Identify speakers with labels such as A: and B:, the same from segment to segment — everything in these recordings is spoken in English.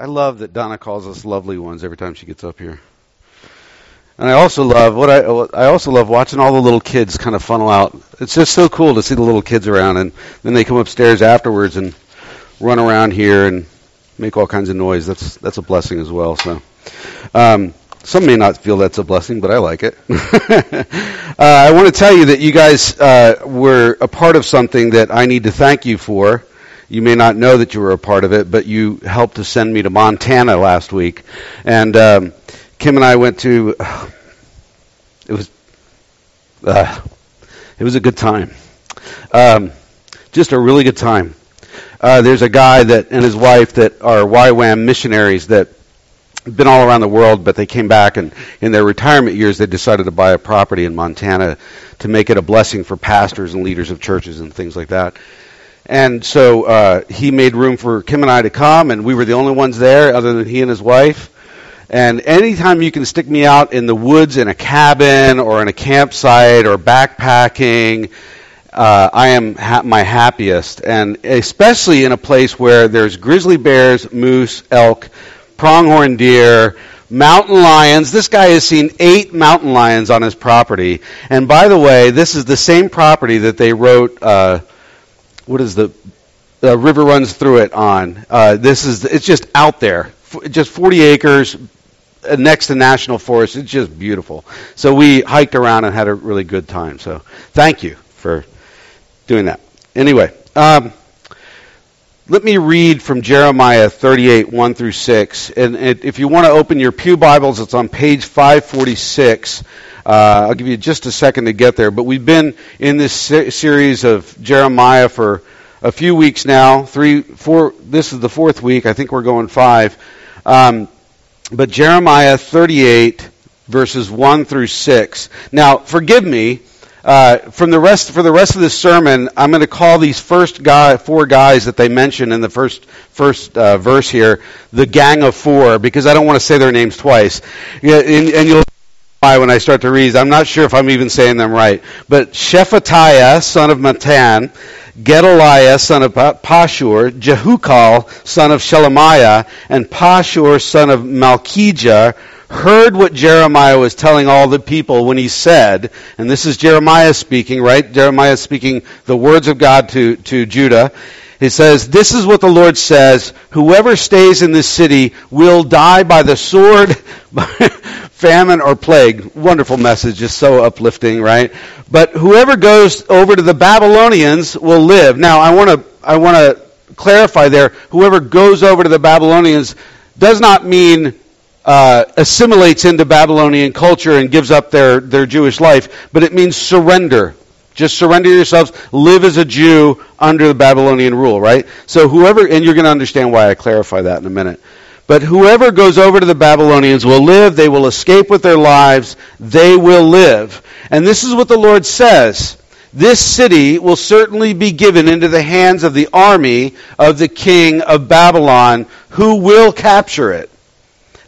A: I love that Donna calls us lovely ones every time she gets up here. And I also love what I I also love watching all the little kids kind of funnel out. It's just so cool to see the little kids around, and then they come upstairs afterwards and run around here and make all kinds of noise. That's that's a blessing as well. So, um, some may not feel that's a blessing, but I like it. uh, I want to tell you that you guys uh, were a part of something that I need to thank you for. You may not know that you were a part of it, but you helped to send me to Montana last week, and um, Kim and I went to. It was. Uh, it was a good time. Um, just a really good time. Uh, there's a guy that and his wife that are YWAM missionaries that been all around the world, but they came back and in their retirement years they decided to buy a property in Montana to make it a blessing for pastors and leaders of churches and things like that. And so uh, he made room for Kim and I to come, and we were the only ones there other than he and his wife. And anytime you can stick me out in the woods in a cabin or in a campsite or backpacking, uh, I am ha- my happiest. And especially in a place where there's grizzly bears, moose, elk, pronghorn deer, mountain lions. This guy has seen eight mountain lions on his property. And by the way, this is the same property that they wrote, uh, what is the, the river runs through it on. Uh, this is, it's just out there. F- just 40 acres, uh, next to National Forest. It's just beautiful. So we hiked around and had a really good time. So thank you for doing that. Anyway, um, let me read from Jeremiah 38, 1 through 6. And if you want to open your Pew Bibles, it's on page 546. Uh, I'll give you just a second to get there. But we've been in this se- series of Jeremiah for a few weeks now. Three, four. This is the fourth week. I think we're going five. Um, but Jeremiah 38, verses 1 through 6. Now, forgive me. Uh, from the rest for the rest of this sermon, I'm going to call these first guy, four guys that they mention in the first first uh, verse here the gang of four because I don't want to say their names twice. Yeah, and, and you'll why when I start to read. I'm not sure if I'm even saying them right. But Shephatiah, son of Matan, Gedaliah, son of Pashur, Jehukal, son of Shelemiah, and Pashur, son of Malchijah, heard what Jeremiah was telling all the people when he said, and this is Jeremiah speaking, right? Jeremiah speaking the words of God to, to Judah. He says, This is what the Lord says Whoever stays in this city will die by the sword, famine, or plague. Wonderful message, just so uplifting, right? But whoever goes over to the Babylonians will live. Now, I want to I want to clarify there. Whoever goes over to the Babylonians does not mean uh, assimilates into Babylonian culture and gives up their, their Jewish life, but it means surrender. Just surrender yourselves, live as a Jew under the Babylonian rule, right? So whoever, and you're going to understand why I clarify that in a minute. But whoever goes over to the Babylonians will live, they will escape with their lives, they will live. And this is what the Lord says. This city will certainly be given into the hands of the army of the king of Babylon, who will capture it.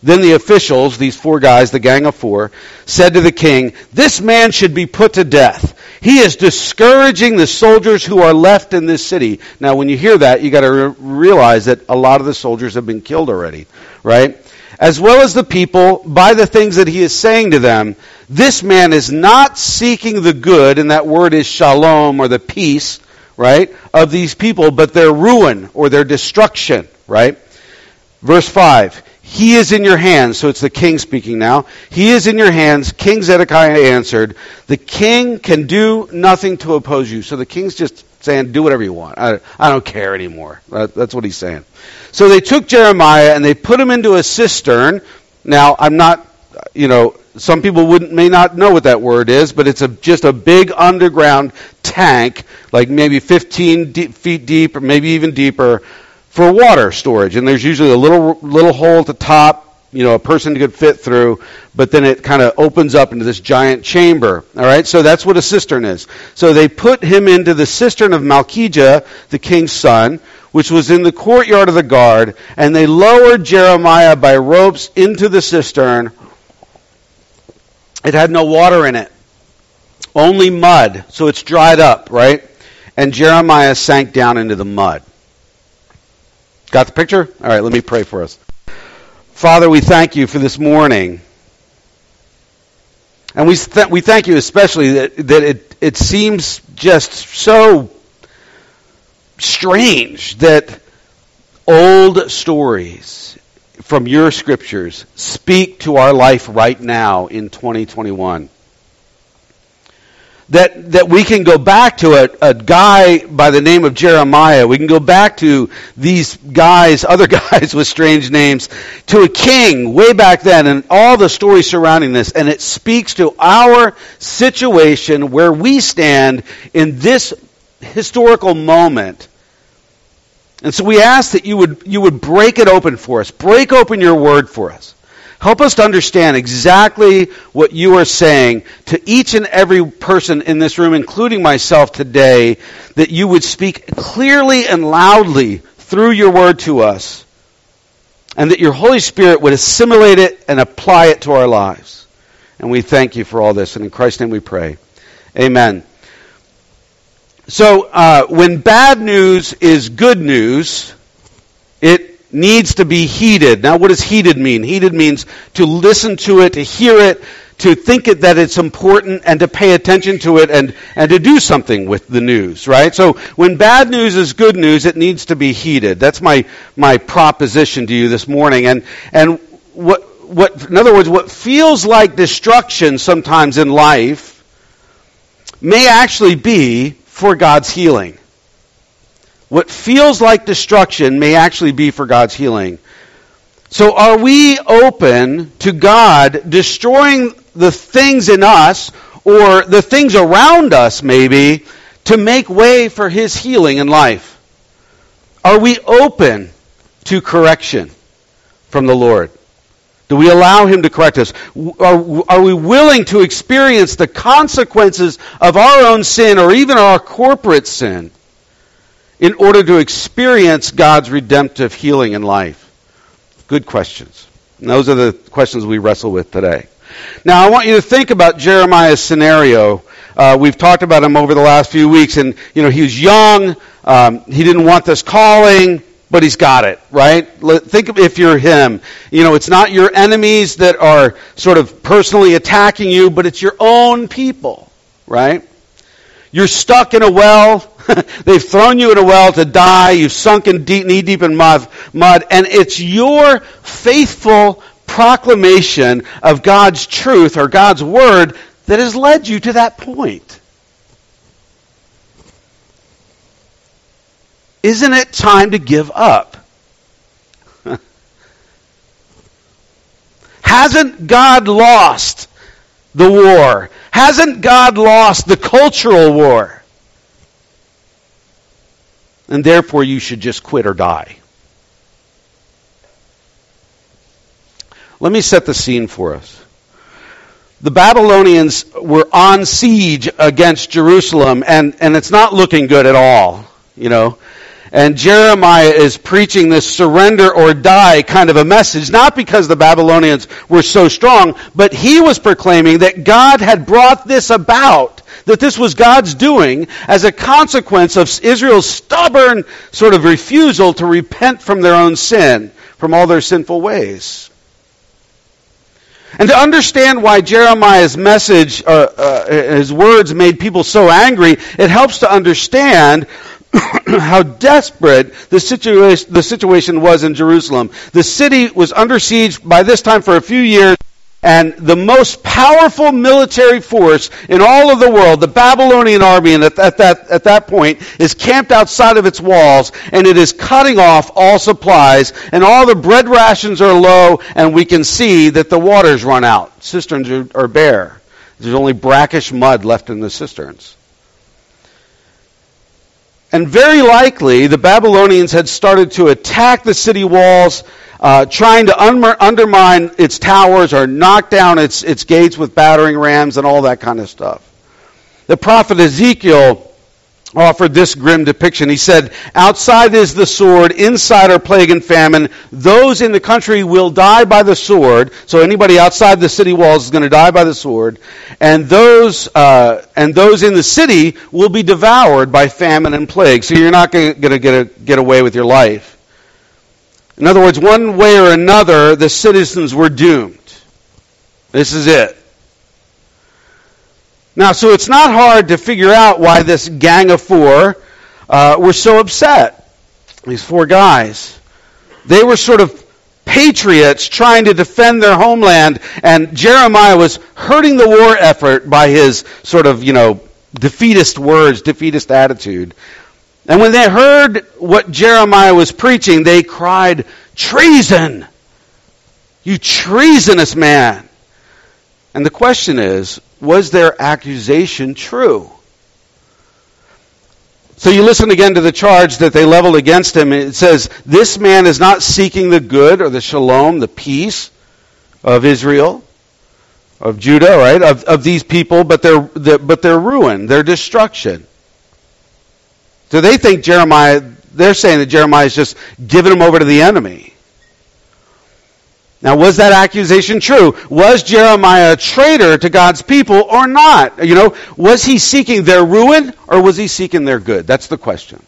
A: Then the officials, these four guys, the gang of four, said to the king, This man should be put to death. He is discouraging the soldiers who are left in this city. Now, when you hear that, you got to re- realize that a lot of the soldiers have been killed already, right? As well as the people by the things that he is saying to them. This man is not seeking the good, and that word is shalom or the peace, right, of these people, but their ruin or their destruction, right? Verse 5. He is in your hands. So it's the king speaking now. He is in your hands. King Zedekiah answered, The king can do nothing to oppose you. So the king's just saying, Do whatever you want. I, I don't care anymore. That, that's what he's saying. So they took Jeremiah and they put him into a cistern. Now, I'm not, you know, some people wouldn't, may not know what that word is, but it's a, just a big underground tank, like maybe 15 deep, feet deep or maybe even deeper, for water storage. And there's usually a little little hole at the top, you know, a person could fit through, but then it kind of opens up into this giant chamber. All right, so that's what a cistern is. So they put him into the cistern of Malchijah, the king's son, which was in the courtyard of the guard, and they lowered Jeremiah by ropes into the cistern. It had no water in it, only mud, so it's dried up, right? And Jeremiah sank down into the mud. Got the picture? All right, let me pray for us. Father, we thank you for this morning. And we, th- we thank you especially that, that it, it seems just so strange that old stories from your scriptures speak to our life right now in 2021 that, that we can go back to a, a guy by the name of Jeremiah. We can go back to these guys, other guys with strange names, to a king way back then and all the stories surrounding this. And it speaks to our situation where we stand in this historical moment. And so we ask that you would, you would break it open for us. Break open your word for us. Help us to understand exactly what you are saying to each and every person in this room, including myself today, that you would speak clearly and loudly through your word to us, and that your Holy Spirit would assimilate it and apply it to our lives. And we thank you for all this, and in Christ's name we pray. Amen. So, uh, when bad news is good news, it needs to be heeded. Now, what does heeded mean? Heeded means to listen to it, to hear it, to think it, that it's important, and to pay attention to it, and, and to do something with the news, right? So, when bad news is good news, it needs to be heeded. That's my, my proposition to you this morning. And, and what, what, in other words, what feels like destruction sometimes in life may actually be for God's healing what feels like destruction may actually be for God's healing. So are we open to God destroying the things in us or the things around us maybe to make way for his healing in life? Are we open to correction from the Lord? Do we allow him to correct us? Are, are we willing to experience the consequences of our own sin or even our corporate sin? In order to experience God's redemptive healing in life? Good questions. And those are the questions we wrestle with today. Now, I want you to think about Jeremiah's scenario. Uh, we've talked about him over the last few weeks, and you know he was young. Um, he didn't want this calling, but he's got it. Right? Think if you're him. You know, it's not your enemies that are sort of personally attacking you, but it's your own people. Right? You're stuck in a well. They've thrown you in a well to die. You've sunk deep, knee deep in mud, and it's your faithful proclamation of God's truth or God's word that has led you to that point. Isn't it time to give up? Hasn't God lost the war? Hasn't God lost the cultural war? And therefore you should just quit or die. Let me set the scene for us. The Babylonians were on siege against Jerusalem, and, and it's not looking good at all. You know, and Jeremiah is preaching this surrender or die kind of a message, not because the Babylonians were so strong, but he was proclaiming that God had brought this about, that this was God's doing as a consequence of Israel's stubborn sort of refusal to repent from their own sin, from all their sinful ways. And to understand why Jeremiah's message, uh, uh, his words made people so angry, it helps to understand how desperate the situation, the situation was in Jerusalem. The city was under siege by this time for a few years, and the most powerful military force in all of the world, the Babylonian army, and at, at, that, at that point, is camped outside of its walls, and it is cutting off all supplies, and all the bread rations are low, and we can see that the waters run out. Cisterns are, are bare. There's only brackish mud left in the cisterns. And very likely, the Babylonians had started to attack the city walls, uh, trying to un- undermine its towers or knock down its, its gates with battering rams and all that kind of stuff. The prophet Ezekiel offered this grim depiction. He said, Outside is the sword, inside are plague and famine. Those in the country will die by the sword. So anybody outside the city walls is going to die by the sword. And those, uh, and those in the city will be devoured by famine and plague. So you're not going to get, a, get away with your life. In other words, one way or another, the citizens were doomed. This is it. Now, so it's not hard to figure out why this gang of four uh, were so upset. These four guys. They were sort of patriots trying to defend their homeland, and Jeremiah was hurting the war effort by his sort of, you know, defeatist words, defeatist attitude. And when they heard what Jeremiah was preaching, they cried, Treason! You treasonous man! And the question is, was their accusation true? So you listen again to the charge that they leveled against him. It says, This man is not seeking the good or the shalom, the peace of Israel, of Judah, right? Of, of these people, but their, the, but their ruin, their destruction. So they think Jeremiah, they're saying that Jeremiah is just giving them over to the enemy. Now, was that accusation true? Was Jeremiah a traitor to God's people or not? You know, was he seeking their ruin or was he seeking their good? That's the question.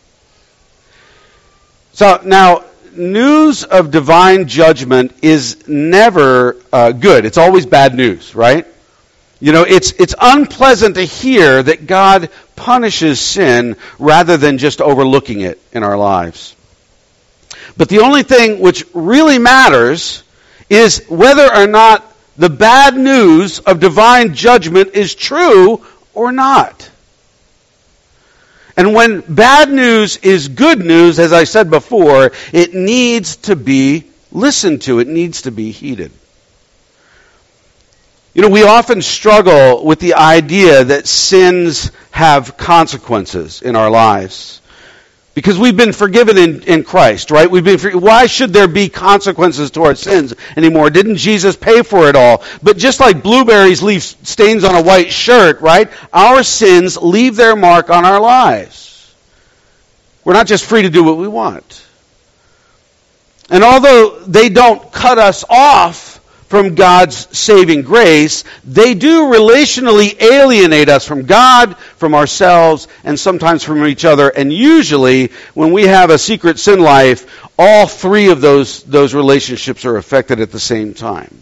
A: So now, news of divine judgment is never uh, good. It's always bad news, right? You know, it's, it's unpleasant to hear that God punishes sin rather than just overlooking it in our lives. But the only thing which really matters is whether or not the bad news of divine judgment is true or not. And when bad news is good news, as I said before, it needs to be listened to. It needs to be heeded. You know, we often struggle with the idea that sins have consequences in our lives. Because we've been forgiven in, in Christ, right? We've been, why should there be consequences to our sins anymore? Didn't Jesus pay for it all? But just like blueberries leave stains on a white shirt, right? Our sins leave their mark on our lives. We're not just free to do what we want. And although they don't cut us off from God's saving grace, they do relationally alienate us from God, from ourselves, and sometimes from each other. And usually, when we have a secret sin life, all three of those, those relationships are affected at the same time.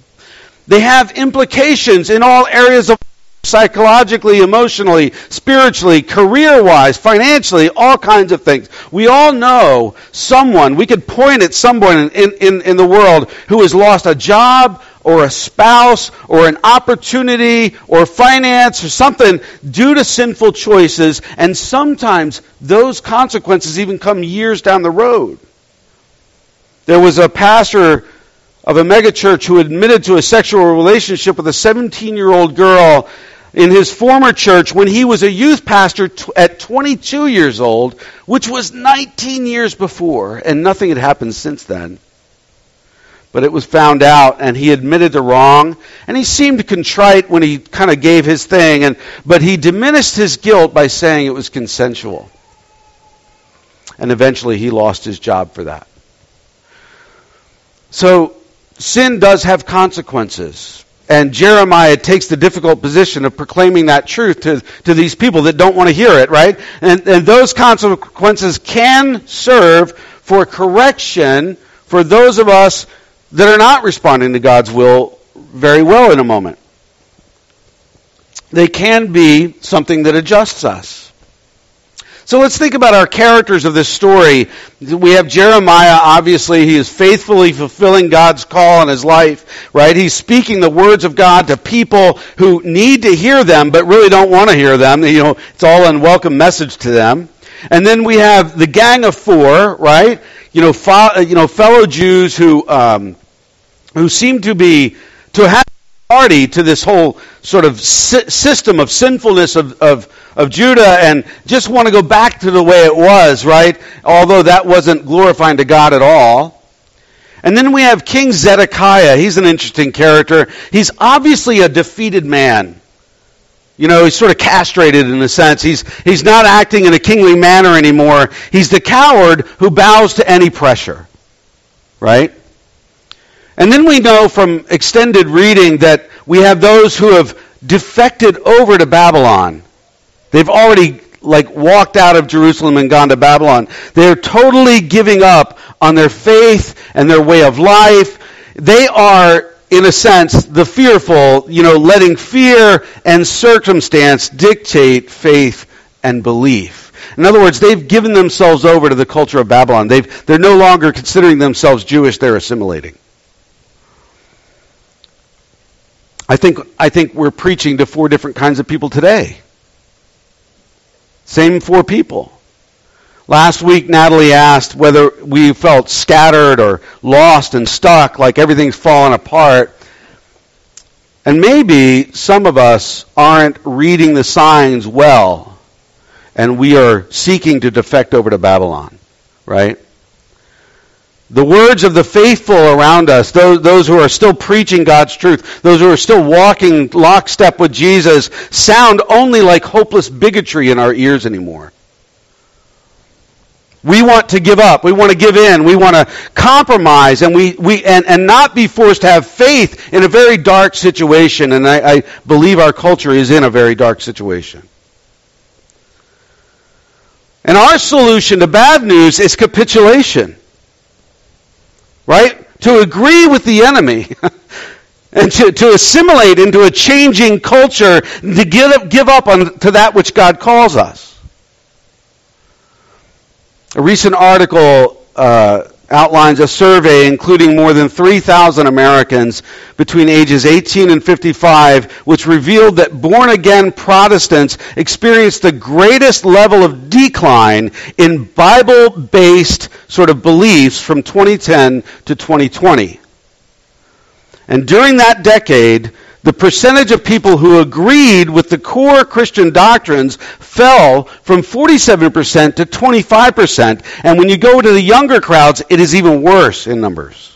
A: They have implications in all areas of psychologically, emotionally, spiritually, career wise, financially, all kinds of things. We all know someone, we could point at someone in, in, in the world who has lost a job, or a spouse or an opportunity or finance or something due to sinful choices, and sometimes those consequences even come years down the road. There was a pastor of a megachurch who admitted to a sexual relationship with a 17 year old girl in his former church when he was a youth pastor t- at 22 years old, which was 19 years before, and nothing had happened since then but it was found out and he admitted the wrong and he seemed contrite when he kind of gave his thing and but he diminished his guilt by saying it was consensual and eventually he lost his job for that so sin does have consequences and Jeremiah takes the difficult position of proclaiming that truth to, to these people that don't want to hear it, right? And, and those consequences can serve for correction for those of us that are not responding to God's will very well in a moment. They can be something that adjusts us. So let's think about our characters of this story. We have Jeremiah, obviously, he is faithfully fulfilling God's call in his life, right? He's speaking the words of God to people who need to hear them, but really don't want to hear them. You know, it's all an unwelcome message to them. And then we have the gang of four, right? You know, fo- you know fellow Jews who um, who seem to be to have party to this whole sort of system of sinfulness of, of, of Judah and just want to go back to the way it was, right? Although that wasn't glorifying to God at all. And then we have King Zedekiah. He's an interesting character. He's obviously a defeated man. You know, he's sort of castrated in a sense. He's, he's not acting in a kingly manner anymore. He's the coward who bows to any pressure. Right? And then we know from extended reading that we have those who have defected over to Babylon. They've already like walked out of Jerusalem and gone to Babylon. They're totally giving up on their faith and their way of life. They are, in a sense, the fearful, you know, letting fear and circumstance dictate faith and belief. In other words, they've given themselves over to the culture of Babylon. They've, they're no longer considering themselves Jewish, they're assimilating. I think, I think we're preaching to four different kinds of people today. Same four people. Last week, Natalie asked whether we felt scattered or lost and stuck, like everything's fallen apart. And maybe some of us aren't reading the signs well, and we are seeking to defect over to Babylon, right? The words of the faithful around us, those, those who are still preaching God's truth, those who are still walking lockstep with Jesus, sound only like hopeless bigotry in our ears anymore. We want to give up. We want to give in. We want to compromise and we, we and, and not be forced to have faith in a very dark situation. And I, I believe our culture is in a very dark situation. And our solution to bad news is capitulation right? To agree with the enemy. and to, to assimilate into a changing culture, to give, give up on, to that which God calls us. A recent article uh, outlines a survey including more than 3,000 Americans between ages 18 and 55, which revealed that born again Protestants experienced the greatest level of decline in Bible based sort of beliefs from 2010 to 2020. And during that decade, the percentage of people who agreed with the core Christian doctrines fell from 47% to 25%. And when you go to the younger crowds, it is even worse in numbers.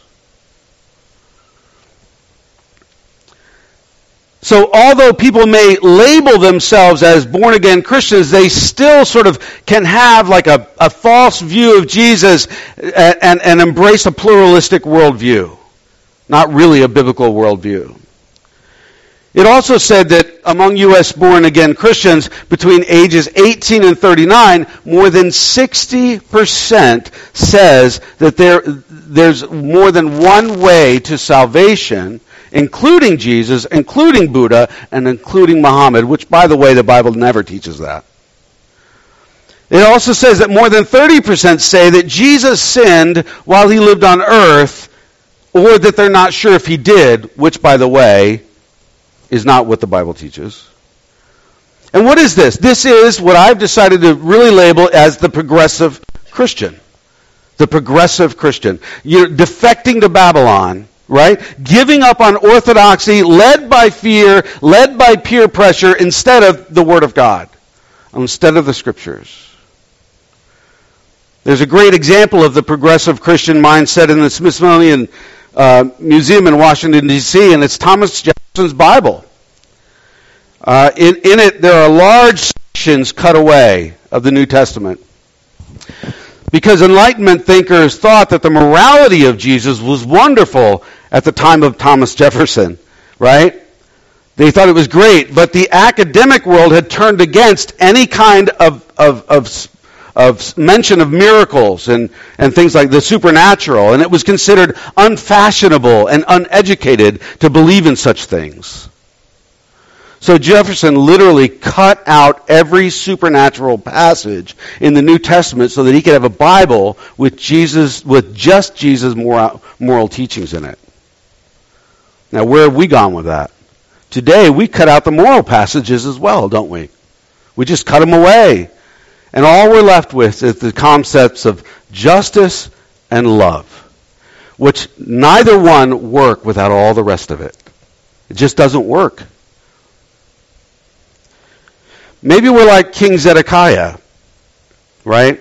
A: So although people may label themselves as born again Christians, they still sort of can have like a, a false view of Jesus and, and, and embrace a pluralistic worldview. Not really a biblical worldview. It also said that among U.S. born again Christians between ages 18 and 39, more than 60% says that there, there's more than one way to salvation, including Jesus, including Buddha, and including Muhammad, which, by the way, the Bible never teaches that. It also says that more than 30% say that Jesus sinned while he lived on earth, or that they're not sure if he did, which, by the way, is not what the Bible teaches. And what is this? This is what I've decided to really label as the progressive Christian. The progressive Christian. You're defecting to Babylon, right? Giving up on orthodoxy, led by fear, led by peer pressure, instead of the Word of God, instead of the Scriptures. There's a great example of the progressive Christian mindset in the Smithsonian uh, Museum in Washington, D.C., and it's Thomas Jefferson's Bible. Uh, in, in it, there are large sections cut away of the New Testament. Because Enlightenment thinkers thought that the morality of Jesus was wonderful at the time of Thomas Jefferson, right? They thought it was great, but the academic world had turned against any kind of, of, of of mention of miracles and, and things like the supernatural, and it was considered unfashionable and uneducated to believe in such things. So Jefferson literally cut out every supernatural passage in the New Testament so that he could have a Bible with Jesus, with just Jesus' moral, moral teachings in it. Now, where have we gone with that? Today, we cut out the moral passages as well, don't we? We just cut them away. And all we're left with is the concepts of justice and love, which neither one work without all the rest of it. It just doesn't work. Maybe we're like King Zedekiah, right?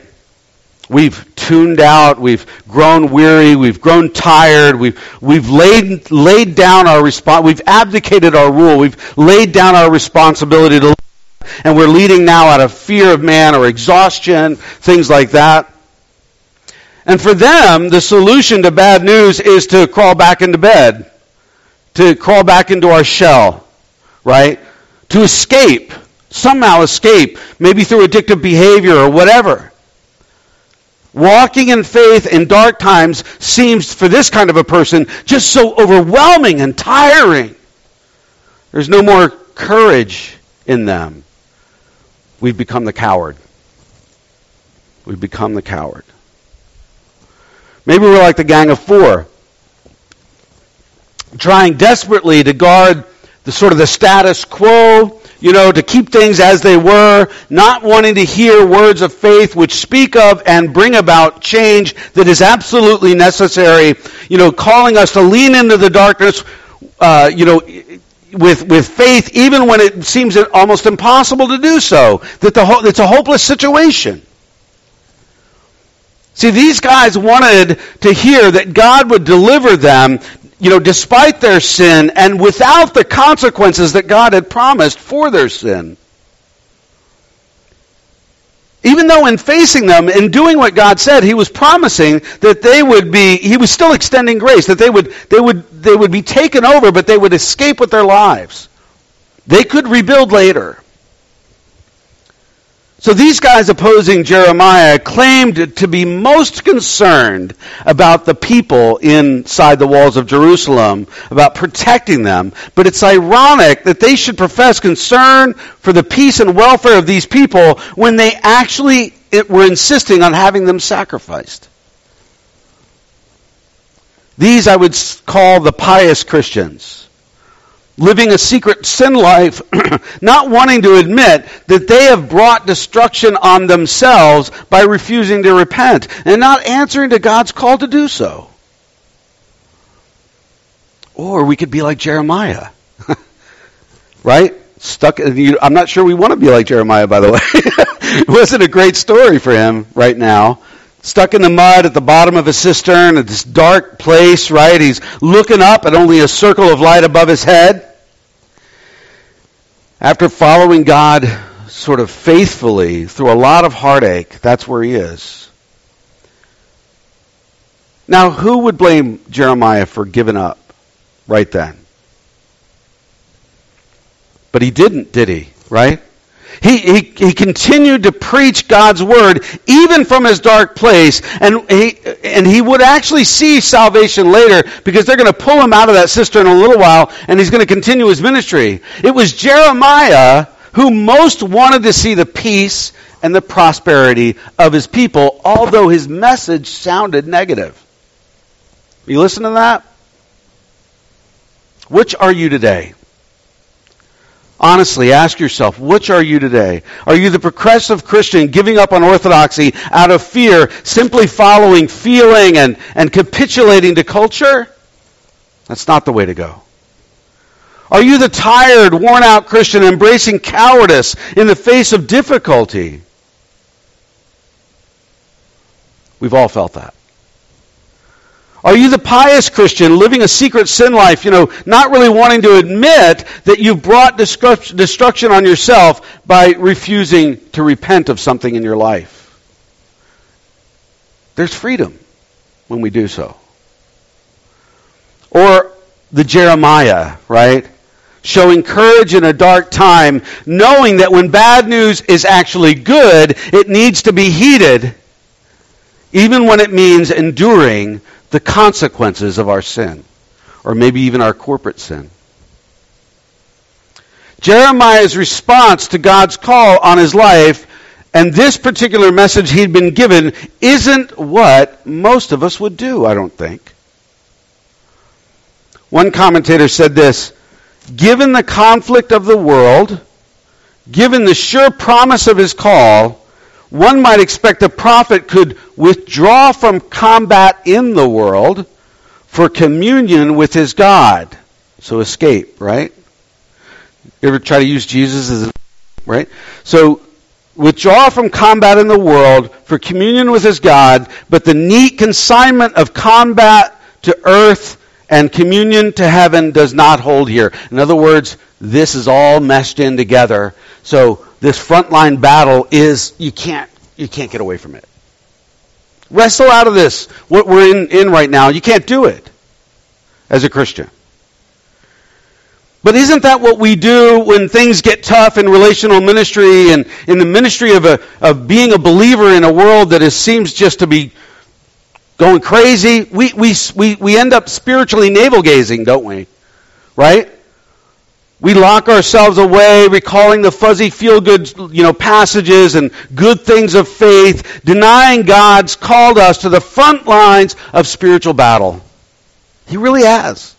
A: We've tuned out, we've grown weary, we've grown tired, we've, we've laid, laid down our response, we've abdicated our rule, we've laid down our responsibility to and we're leading now out of fear of man or exhaustion, things like that. And for them, the solution to bad news is to crawl back into bed, to crawl back into our shell, right? To escape somehow escape, maybe through addictive behavior or whatever. Walking in faith in dark times seems, for this kind of a person, just so overwhelming and tiring. There's no more courage in them. We've become the coward. We've become the coward. Maybe we're like the gang of four, trying desperately to guard the sort of the status quo, you know, to keep things as they were, not wanting to hear words of faith which speak of and bring about change that is absolutely necessary, you know, calling us to lean into the darkness, uh, you know, with, with faith even when it seems almost impossible to do so, that the ho- it's a hopeless situation. See, these guys wanted to hear that God would deliver them, you know, despite their sin and without the consequences that God had promised for their sin. Even though in facing them and doing what God said, he was promising that they would be, he was still extending grace, that they would, they would, they would be taken over, but they would escape with their lives. They could rebuild later. So these guys opposing Jeremiah claimed to be most concerned about the people inside the walls of Jerusalem, about protecting them. But it's ironic that they should profess concern for the peace and welfare of these people when they actually were insisting on having them sacrificed. These I would call the pious Christians living a secret sin life, not wanting to admit that they have brought destruction on themselves by refusing to repent and not answering to God's call to do so. Or we could be like Jeremiah. right? Stuck, I'm not sure we want to be like Jeremiah, by the way. it wasn't a great story for him right now stuck in the mud at the bottom of a cistern at this dark place, right? He's looking up at only a circle of light above his head. After following God sort of faithfully through a lot of heartache, that's where he is. Now, who would blame Jeremiah for giving up right then? But he didn't, did he? Right? He, he, he continued to preach God's word even from his dark place, and he, and he would actually see salvation later because they're going to pull him out of that cistern in a little while, and he's going to continue his ministry. It was Jeremiah who most wanted to see the peace and the prosperity of his people, although his message sounded negative. You listen to that? Which are you today? Honestly, ask yourself, which are you today? Are you the progressive Christian giving up on orthodoxy out of fear, simply following feeling and, and capitulating to culture? That's not the way to go. Are you the tired, worn out Christian embracing cowardice in the face of difficulty? We've all felt that. Are you the pious Christian living a secret sin life, you know, not really wanting to admit that you've brought destruction on yourself by refusing to repent of something in your life? There's freedom when we do so. Or the Jeremiah, right? Showing courage in a dark time, knowing that when bad news is actually good, it needs to be heeded, even when it means enduring the consequences of our sin, or maybe even our corporate sin. Jeremiah's response to God's call on his life and this particular message he'd been given isn't what most of us would do, I don't think. One commentator said this Given the conflict of the world, given the sure promise of his call, one might expect a prophet could withdraw from combat in the world for communion with his God. So escape, right? You ever try to use Jesus as, a, right? So withdraw from combat in the world for communion with his God, but the neat consignment of combat to earth and communion to heaven does not hold here. In other words, this is all meshed in together. So this frontline battle is you can't you can't get away from it. Wrestle out of this what we're in, in right now. You can't do it as a Christian. But isn't that what we do when things get tough in relational ministry and in the ministry of, a, of being a believer in a world that is, seems just to be going crazy? We, we, we, we end up spiritually navel gazing, don't we? Right? We lock ourselves away, recalling the fuzzy feel good, you know, passages and good things of faith, denying God's called us to the front lines of spiritual battle. He really has.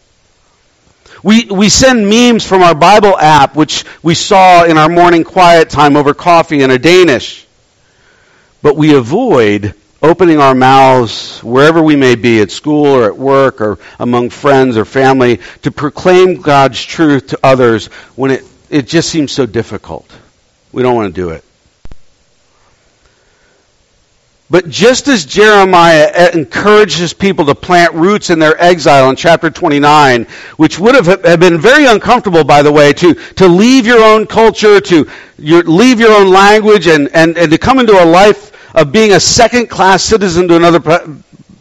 A: We, we send memes from our Bible app, which we saw in our morning quiet time over coffee in a Danish. But we avoid opening our mouths wherever we may be, at school or at work or among friends or family, to proclaim God's truth to others when it, it just seems so difficult. We don't want to do it. But just as Jeremiah encourages people to plant roots in their exile in chapter 29, which would have been very uncomfortable, by the way, to, to leave your own culture, to your, leave your own language, and, and, and to come into a life of being a second class citizen to another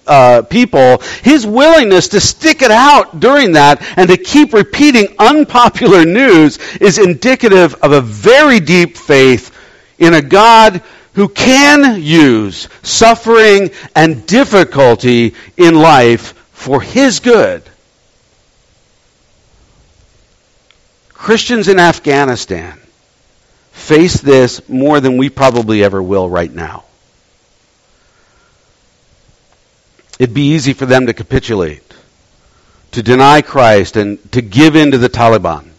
A: uh, people, his willingness to stick it out during that and to keep repeating unpopular news is indicative of a very deep faith in a God who can use suffering and difficulty in life for his good. Christians in Afghanistan face this more than we probably ever will right now. It'd be easy for them to capitulate, to deny Christ, and to give in to the Taliban,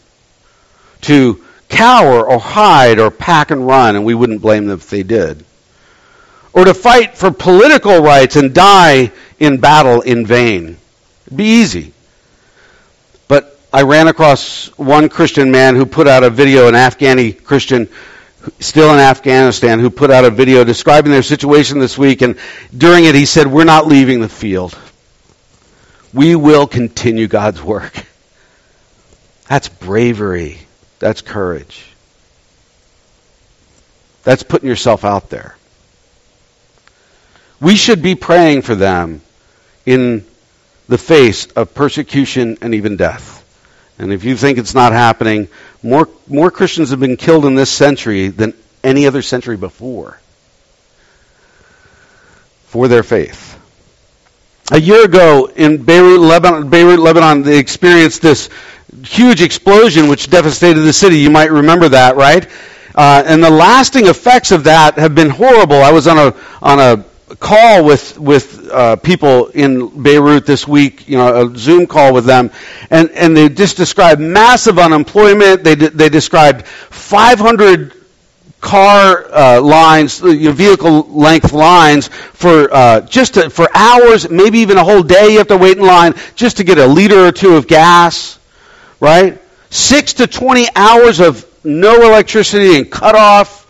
A: to cower or hide or pack and run, and we wouldn't blame them if they did. Or to fight for political rights and die in battle in vain. It'd be easy. But I ran across one Christian man who put out a video, an Afghani Christian still in Afghanistan, who put out a video describing their situation this week, and during it he said, We're not leaving the field. We will continue God's work. That's bravery. That's courage. That's putting yourself out there. We should be praying for them in the face of persecution and even death. And if you think it's not happening, more, more Christians have been killed in this century than any other century before for their faith. A year ago in Beirut, Lebanon, Beirut, Lebanon, they experienced this huge explosion which devastated the city. You might remember that, right? Uh, and the lasting effects of that have been horrible. I was on a on a call with with uh, people in Beirut this week, you know, a Zoom call with them, and and they just described massive unemployment. They they described 500 car uh, lines, your vehicle length lines for uh, just to, for hours, maybe even a whole day. You have to wait in line just to get a liter or two of gas right? Six to 20 hours of no electricity and cut off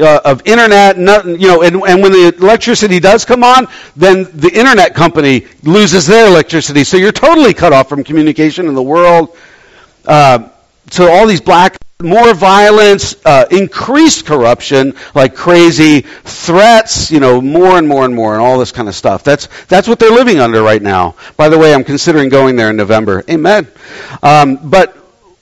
A: uh, of internet, nothing, you know, and, and when the electricity does come on, then the internet company loses their electricity. So you're totally cut off from communication in the world. Uh, so all these black, more violence, uh, increased corruption like crazy, threats, you know, more and more and more, and all this kind of stuff. That's that's what they're living under right now. By the way, I'm considering going there in November. Amen. Um, but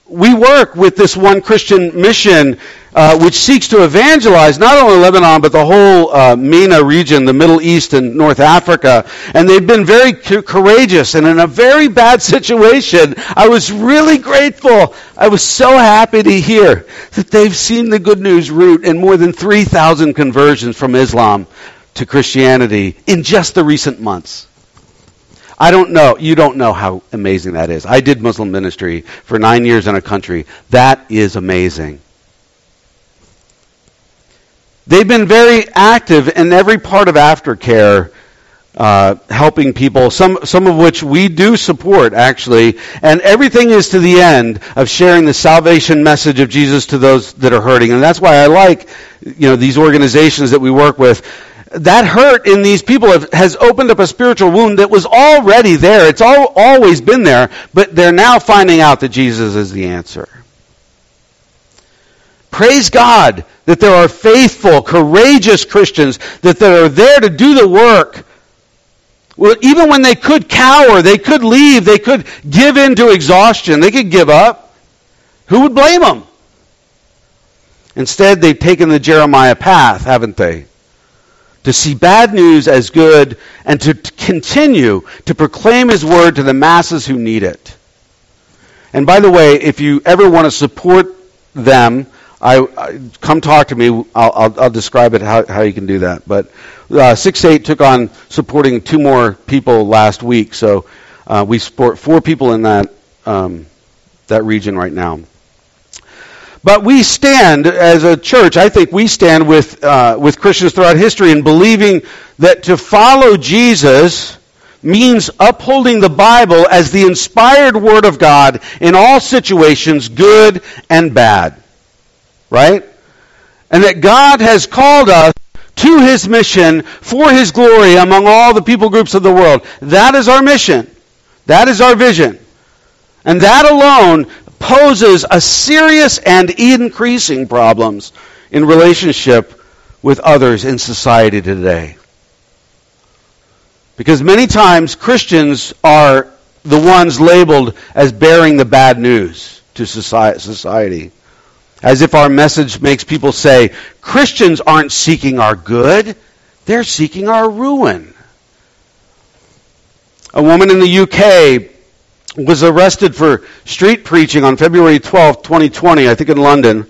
A: we work with this one Christian mission uh, which seeks to evangelize not only Lebanon but the whole uh, MENA region, the Middle East and North Africa. And they've been very co- courageous and in a very bad situation. I was really grateful. I was so happy to hear that they've seen the good news route in more than 3,000 conversions from Islam to Christianity in just the recent months. I don't know. You don't know how amazing that is. I did Muslim ministry for nine years in a country. That is amazing. They've been very active in every part of aftercare, uh, helping people, some, some of which we do support, actually. And everything is to the end of sharing the salvation message of Jesus to those that are hurting. And that's why I like, you know, these organizations that we work with that hurt in these people have, has opened up a spiritual wound that was already there. It's all, always been there, but they're now finding out that Jesus is the answer. Praise God that there are faithful, courageous Christians that, that are there to do the work. Well, even when they could cower, they could leave, they could give in to exhaustion, they could give up. Who would blame them? Instead, they've taken the Jeremiah path, haven't they? To see bad news as good and to continue to proclaim his word to the masses who need it. And by the way, if you ever want to support them, I, I come talk to me. I'll, I'll, I'll describe it how, how you can do that. But uh, six eight took on supporting two more people last week, so uh, we support four people in that um, that region right now. But we stand as a church. I think we stand with uh, with Christians throughout history in believing that to follow Jesus means upholding the Bible as the inspired Word of God in all situations, good and bad. Right? And that God has called us to His mission for His glory among all the people groups of the world. That is our mission. That is our vision. And that alone poses a serious and increasing problems in relationship with others in society today. Because many times Christians are the ones labeled as bearing the bad news to society. As if our message makes people say, Christians aren't seeking our good, they're seeking our ruin. A woman in the UK was arrested for street preaching on February 12, 2020, I think in London.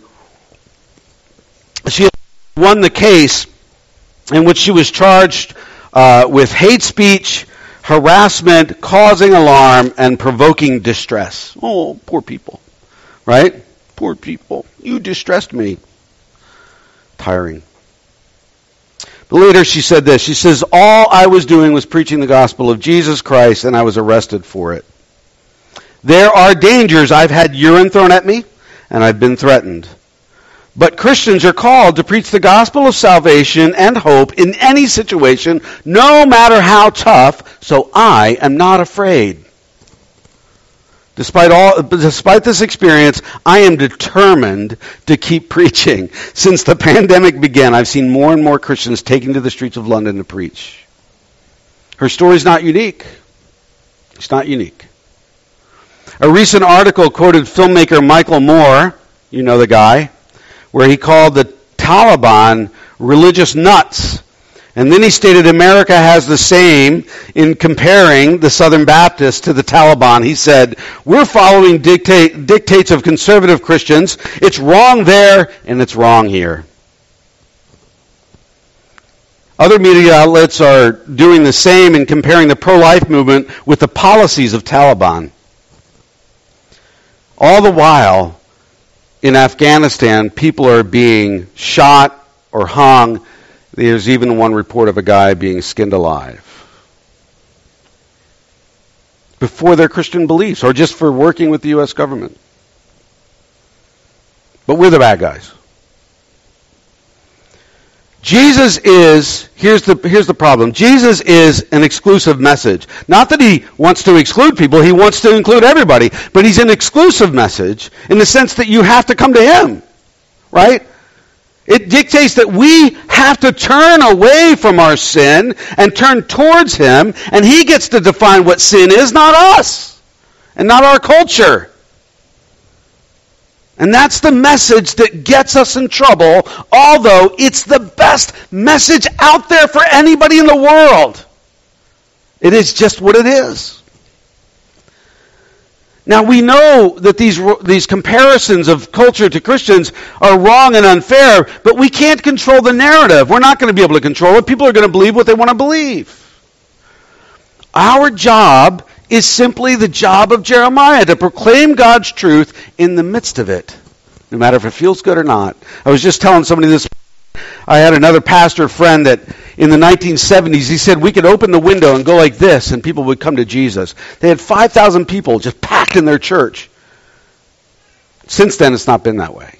A: She won the case in which she was charged uh, with hate speech, harassment, causing alarm, and provoking distress. Oh, poor people. Right? Poor people. You distressed me. Tiring. But later she said this. She says, All I was doing was preaching the gospel of Jesus Christ, and I was arrested for it. There are dangers. I've had urine thrown at me, and I've been threatened. But Christians are called to preach the gospel of salvation and hope in any situation, no matter how tough, so I am not afraid. Despite all, despite this experience, I am determined to keep preaching. Since the pandemic began, I've seen more and more Christians taking to the streets of London to preach. Her story is not unique. It's not unique. A recent article quoted filmmaker Michael Moore, you know the guy, where he called the Taliban religious nuts. And then he stated America has the same in comparing the Southern Baptists to the Taliban. He said, We're following dictate, dictates of conservative Christians. It's wrong there and it's wrong here. Other media outlets are doing the same in comparing the pro life movement with the policies of Taliban. All the while, in Afghanistan, people are being shot or hung. There's even one report of a guy being skinned alive. Before their Christian beliefs or just for working with the U.S. government. But we're the bad guys. Jesus is, here's the, here's the problem. Jesus is an exclusive message. Not that he wants to exclude people, he wants to include everybody. But he's an exclusive message in the sense that you have to come to him. Right? It dictates that we have to turn away from our sin and turn towards him, and he gets to define what sin is, not us, and not our culture. And that's the message that gets us in trouble, although it's the best message out there for anybody in the world. It is just what it is. Now we know that these, these comparisons of culture to Christians are wrong and unfair, but we can't control the narrative. We're not going to be able to control it. People are going to believe what they want to believe. Our job is simply the job of Jeremiah to proclaim God's truth in the midst of it, no matter if it feels good or not. I was just telling somebody this. I had another pastor friend that in the 1970s, he said we could open the window and go like this and people would come to Jesus. They had 5,000 people just packed in their church. Since then, it's not been that way.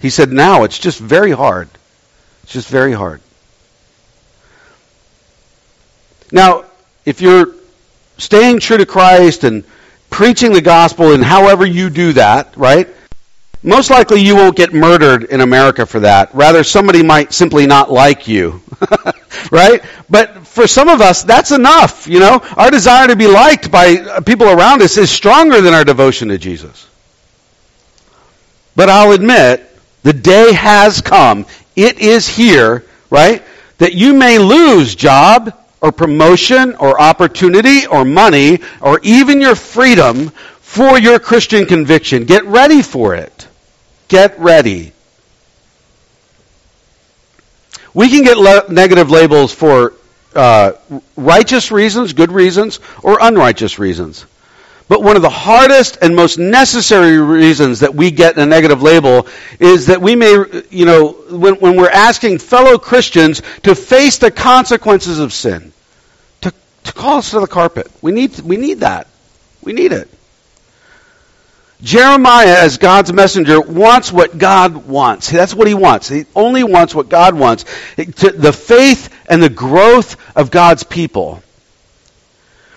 A: He said now it's just very hard. It's just very hard. Now, if you're staying true to Christ and preaching the gospel and however you do that, right? Most likely you won't get murdered in America for that. Rather, somebody might simply not like you. right? But for some of us, that's enough, you know? Our desire to be liked by uh, people around us is stronger than our devotion to Jesus. But I'll admit, the day has come. It is here, right? That you may lose job or promotion or opportunity or money or even your freedom for your Christian conviction. Get ready for it. Get ready. We can get le- negative labels for uh, righteous reasons, good reasons, or unrighteous reasons. But one of the hardest and most necessary reasons that we get a negative label is that we may, you know, when, when we're asking fellow Christians to face the consequences of sin, to, to call us to the carpet. We need, we need that. We need it. Jeremiah, as God's messenger, wants what God wants. That's what he wants. He only wants what God wants. The faith and the growth of God's people.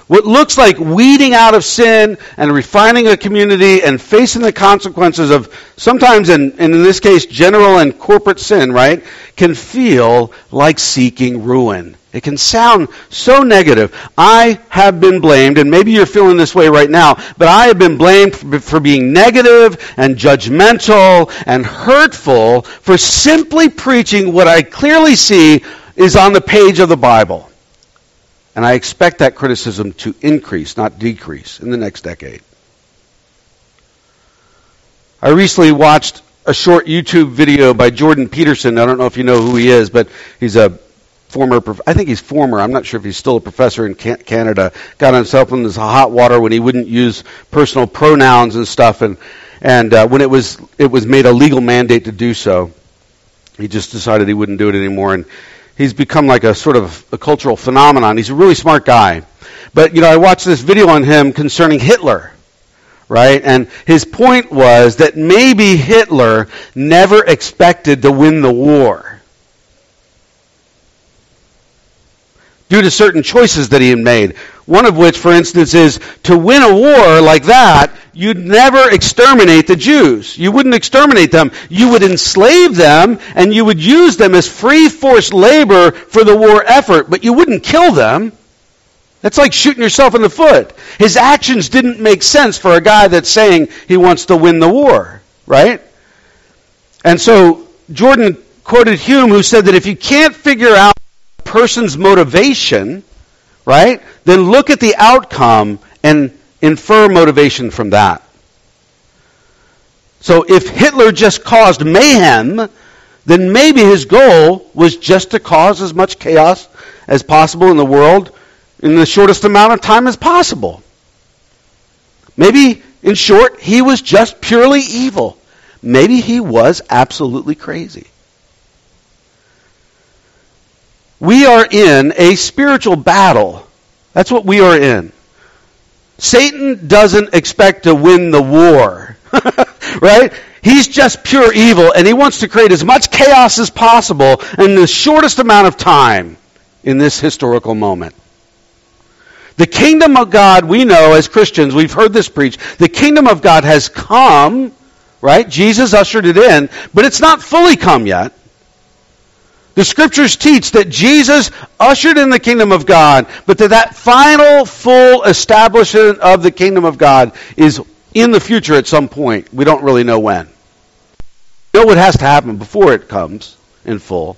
A: What looks like weeding out of sin and refining a community and facing the consequences of sometimes, in, in this case, general and corporate sin, right, can feel like seeking ruin. It can sound so negative. I have been blamed, and maybe you're feeling this way right now, but I have been blamed for being negative and judgmental and hurtful for simply preaching what I clearly see is on the page of the Bible. And I expect that criticism to increase, not decrease, in the next decade. I recently watched a short YouTube video by Jordan Peterson. I don't know if you know who he is, but he's a former, I think he's former, I'm not sure if he's still a professor in Canada, got himself in this hot water when he wouldn't use personal pronouns and stuff, and, and uh, when it was, it was made a legal mandate to do so, he just decided he wouldn't do it anymore, and he's become like a sort of a cultural phenomenon. He's a really smart guy. But, you know, I watched this video on him concerning Hitler right? And his point was that maybe Hitler never expected to win the war. due to certain choices that he had made. One of which, for instance, is to win a war like that, you'd never exterminate the Jews. You wouldn't exterminate them. You would enslave them and you would use them as free force labor for the war effort, but you wouldn't kill them. That's like shooting yourself in the foot. His actions didn't make sense for a guy that's saying he wants to win the war, right? And so Jordan quoted Hume who said that if you can't figure out a person's motivation, right, then look at the outcome and infer motivation from that. So if Hitler just caused mayhem, then maybe his goal was just to cause as much chaos as possible in the world in the shortest amount of time as possible. Maybe, in short, he was just purely evil. Maybe he was absolutely crazy. We are in a spiritual battle. That's what we are in. Satan doesn't expect to win the war, right? He's just pure evil, and he wants to create as much chaos as possible in the shortest amount of time in this historical moment. The kingdom of God, we know as Christians, we've heard this preached, the kingdom of God has come, right? Jesus ushered it in, but it's not fully come yet. The scriptures teach that Jesus ushered in the kingdom of God, but that that final full establishment of the kingdom of God is in the future at some point. We don't really know when. We know what has to happen before it comes in full.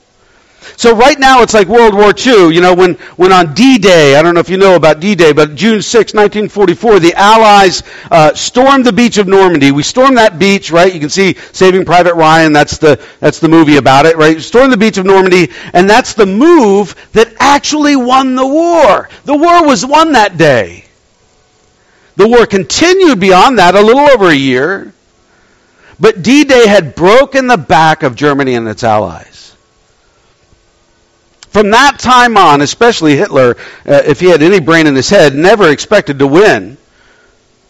A: So right now it's like World War II. You know, when, when on D-Day, I don't know if you know about D-Day, but June 6, 1944, the Allies uh, stormed the beach of Normandy. We stormed that beach, right? You can see Saving Private Ryan. That's the that's the movie about it, right? Stormed the beach of Normandy, and that's the move that actually won the war. The war was won that day. The war continued beyond that a little over a year, but D-Day had broken the back of Germany and its allies. From that time on, especially Hitler, uh, if he had any brain in his head, never expected to win.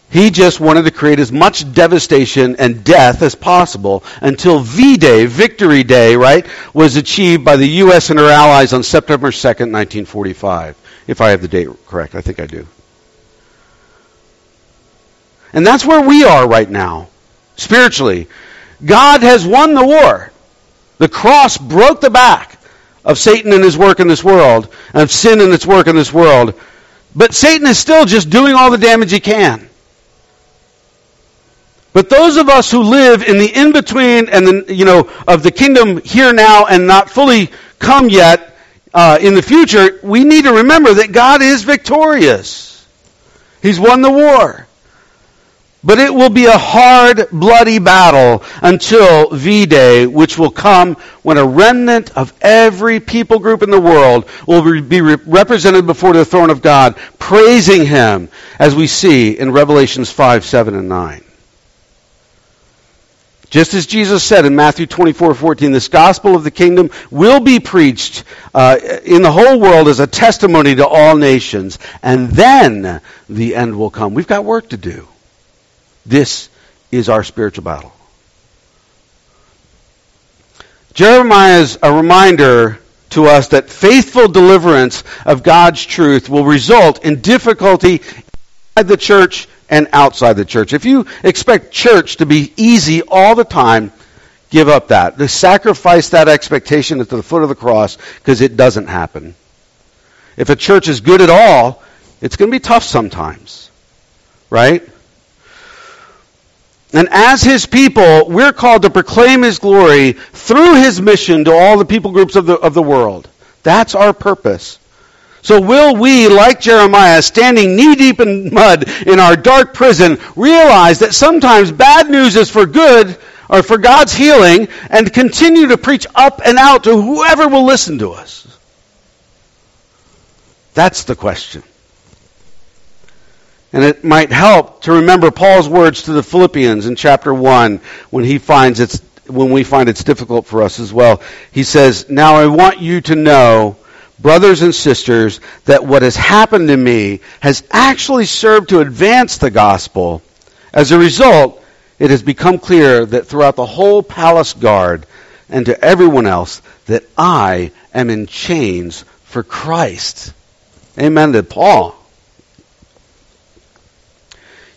A: He just wanted to create as much devastation and death as possible until V-Day, Victory Day, right, was achieved by the U.S. and her allies on September 2nd, 1945. If I have the date correct, I think I do. And that's where we are right now, spiritually. God has won the war. The cross broke the back of Satan and his work in this world, and of sin and its work in this world. But Satan is still just doing all the damage he can. But those of us who live in the in-between and the, you know, of the kingdom here now and not fully come yet uh, in the future, we need to remember that God is victorious. He's won the war. But it will be a hard, bloody battle until V-Day, which will come when a remnant of every people group in the world will be represented before the throne of God, praising Him, as we see in Revelations 5, 7, and 9. Just as Jesus said in Matthew 24, 14, this gospel of the kingdom will be preached uh, in the whole world as a testimony to all nations, and then the end will come. We've got work to do. This is our spiritual battle. Jeremiah is a reminder to us that faithful deliverance of God's truth will result in difficulty inside the church and outside the church. If you expect church to be easy all the time, give up that. Sacrifice that expectation at the foot of the cross because it doesn't happen. If a church is good at all, it's going to be tough sometimes. Right? And as his people, we're called to proclaim his glory through his mission to all the people groups of the, of the world. That's our purpose. So will we, like Jeremiah, standing knee deep in mud in our dark prison, realize that sometimes bad news is for good or for God's healing and continue to preach up and out to whoever will listen to us? That's the question. And it might help to remember Paul's words to the Philippians in chapter 1 when he finds it's when we find it's difficult for us as well. He says, "Now I want you to know, brothers and sisters, that what has happened to me has actually served to advance the gospel. As a result, it has become clear that throughout the whole palace guard and to everyone else that I am in chains for Christ." Amen to Paul.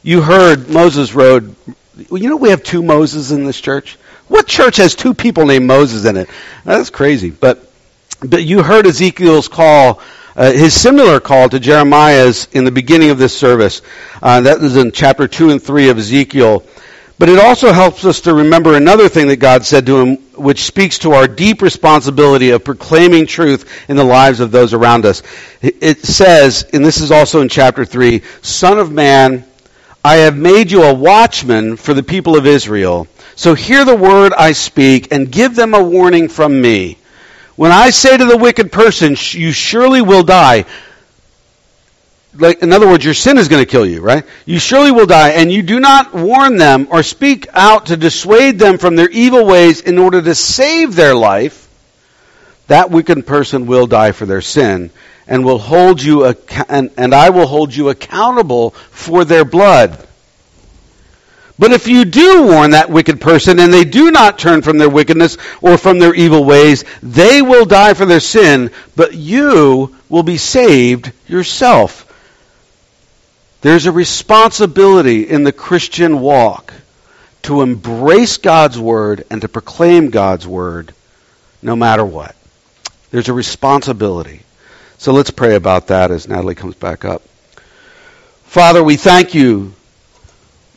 A: You heard Moses Road. You know we have two Moses in this church. What church has two people named Moses in it? That's crazy. But but you heard Ezekiel's call, uh, his similar call to Jeremiah's in the beginning of this service. Uh, that is in chapter two and three of Ezekiel. But it also helps us to remember another thing that God said to him, which speaks to our deep responsibility of proclaiming truth in the lives of those around us. It says, and this is also in chapter 3, Son of man, I have made you a watchman for the people of Israel. So hear the word I speak and give them a warning from me. When I say to the wicked person, you surely will die. Like, in other words, your sin is going to kill you, right? You surely will die, and you do not warn them or speak out to dissuade them from their evil ways in order to save their life. That wicked person will die for their sin, and will hold you and, and I will hold you accountable for their blood. But if you do warn that wicked person and they do not turn from their wickedness or from their evil ways, they will die for their sin, but you will be saved yourself. There's a responsibility in the Christian walk to embrace God's word and to proclaim God's word no matter what. There's a responsibility. So let's pray about that as Natalie comes back up. Father, we thank you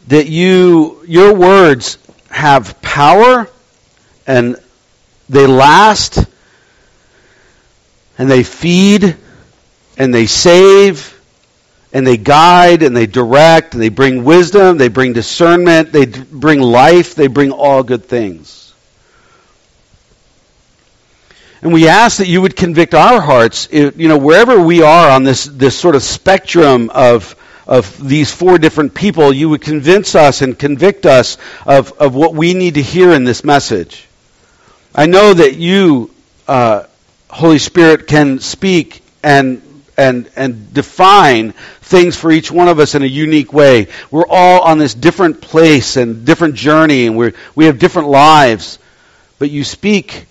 A: that you your words have power and they last and they feed and they save and they guide and they direct and they bring wisdom, they bring discernment, they bring life, they bring all good things. And we ask that you would convict our hearts, you know, wherever we are on this, this sort of spectrum of, of these four different people, you would convince us and convict us of, of what we need to hear in this message. I know that you, uh, Holy Spirit, can speak and and and define things for each one of us in a unique way. We're all on this different place and different journey, and we we have different lives. But you speak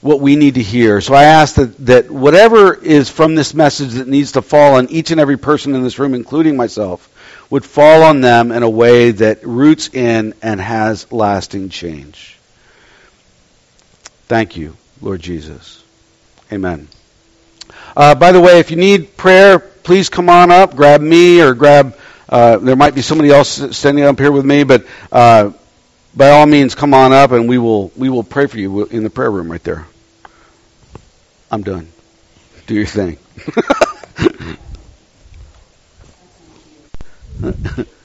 A: what we need to hear. So I ask that, that whatever is from this message that needs to fall on each and every person in this room, including myself, would fall on them in a way that roots in and has lasting change. Thank you, Lord Jesus. Amen. Uh, by the way, if you need prayer, please come on up, grab me or grab Uh, there might be somebody else standing up here with me, but uh, by all means, come on up and we will we will pray for you in the prayer room right there. I'm done. Do your thing.